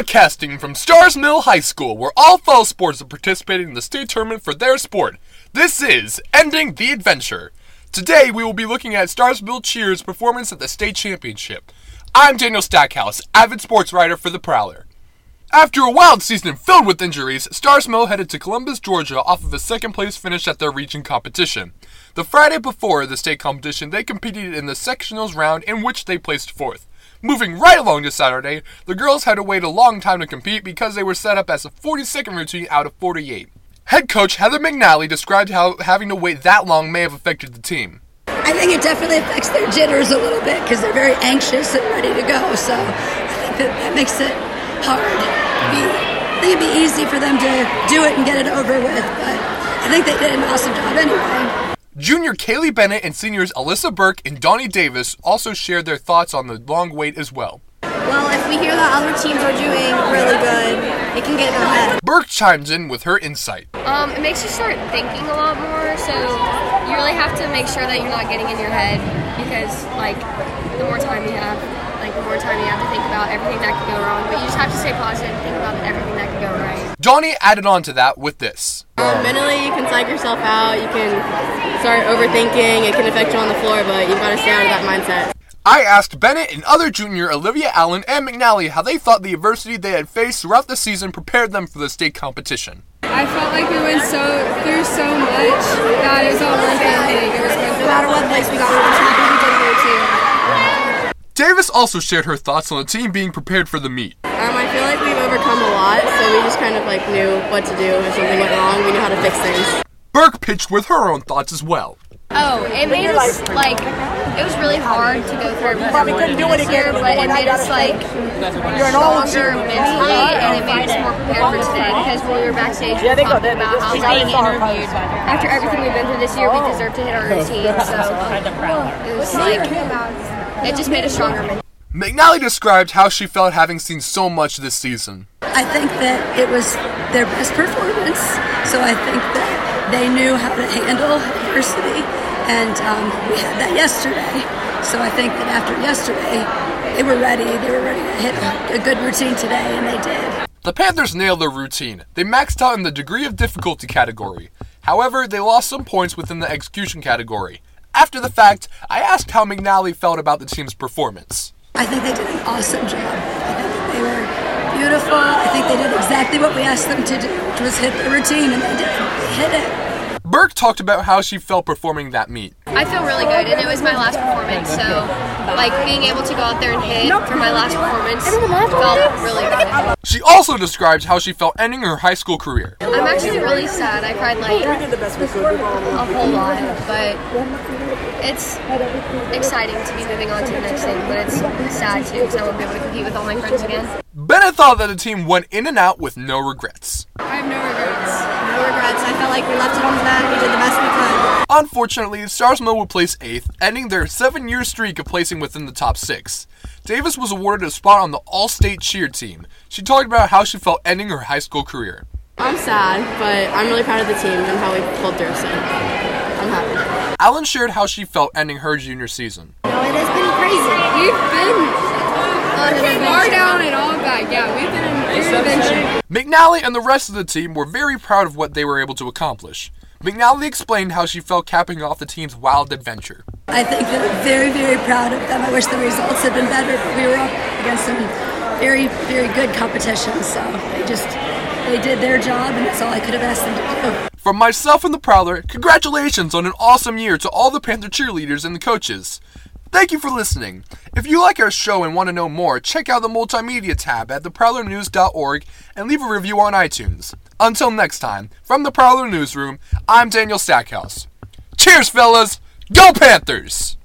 Broadcasting from Starr's Mill High School, where all fall sports are participating in the state tournament for their sport. This is Ending the Adventure. Today we will be looking at Starr's Mill Cheers' performance at the state championship. I'm Daniel Stackhouse, avid sports writer for The Prowler. After a wild season filled with injuries, Starr's Mill headed to Columbus, Georgia off of a second place finish at their region competition. The Friday before the state competition, they competed in the sectionals round in which they placed fourth. Moving right along to Saturday, the girls had to wait a long time to compete because they were set up as a 42nd routine out of 48. Head coach Heather McNally described how having to wait that long may have affected the team. I think it definitely affects their jitters a little bit because they're very anxious and ready to go. So I think that, that makes it hard. I think it'd be easy for them to do it and get it over with, but I think they did an awesome job anyway. Junior Kaylee Bennett and seniors Alyssa Burke and Donnie Davis also shared their thoughts on the long wait as well. Well, if we hear that other teams are doing really good, it can get in our head. Burke chimes in with her insight. Um, it makes you start thinking a lot more, so you really have to make sure that you're not getting in your head because, like, the more time you have, like, more time you have to think about everything that could go wrong. But you just have to stay positive and think about everything that could go right. Donnie added on to that with this. Um, mentally, you can psych yourself out. You can start overthinking. It can affect you on the floor, but you've got to stay out of that mindset. I asked Bennett and other junior Olivia Allen and McNally how they thought the adversity they had faced throughout the season prepared them for the state competition. I felt like we went so through so much that it was all worth it. It was worth no matter what place we got, we were happy we did here too. Davis also shared her thoughts on the team being prepared for the meet. Um, I feel like we've overcome a lot, so we just kind of like knew what to do if something went wrong. We knew how to fix things. Burke pitched with her own thoughts as well. Oh, it made us like it was really hard to go through everything probably couldn't do it again, but it made us like you're an stronger mentally, and it made us more prepared for today. Because when we were backstage, we were talking about how being interviewed after everything we've been through this year, we deserve to hit our routine. So it was like it just made us stronger. McNally described how she felt having seen so much this season. I think that it was their best performance, so I think that they knew how to handle adversity, and um, we had that yesterday. So I think that after yesterday, they were ready. They were ready to hit a good routine today, and they did. The Panthers nailed their routine. They maxed out in the degree of difficulty category. However, they lost some points within the execution category. After the fact, I asked how McNally felt about the team's performance. I think they did an awesome job. I think that they were beautiful. I think they did exactly what we asked them to do, which was hit the routine, and they did. They hit it. Burke talked about how she felt performing that meet. I feel really good, and it was my last performance, so like being able to go out there and hit for my last performance felt really good. She also described how she felt ending her high school career. I'm actually really sad. I cried like a whole lot, but it's exciting to be moving on to the next thing, but it's sad too because I won't be able to compete with all my friends again. Bennett thought that the team went in and out with no regrets. I have no regrets. No regrets. I felt like we left it on the mat. We did the best we could. Unfortunately, Starr's Mill would place eighth, ending their seven-year streak of placing within the top six. Davis was awarded a spot on the All-State cheer team. She talked about how she felt ending her high school career. I'm sad, but I'm really proud of the team and how we pulled through, so I'm happy. Allen shared how she felt ending her junior season. No, it has been crazy. We've been far down and all back. Yeah, we've been in through adventure. McNally and the rest of the team were very proud of what they were able to accomplish. McNally explained how she felt capping off the team's wild adventure. I think that I'm very, very proud of them. I wish the results had been better, but we were up against some very, very good competition, so they just they did their job, and that's all I could have asked them to do. From myself and the Prowler, congratulations on an awesome year to all the Panther cheerleaders and the coaches. Thank you for listening. If you like our show and want to know more, check out the multimedia tab at theprowlernews.org and leave a review on iTunes. Until next time, from the Prowler Newsroom, I'm Daniel Stackhouse. Cheers, fellas! Go Panthers!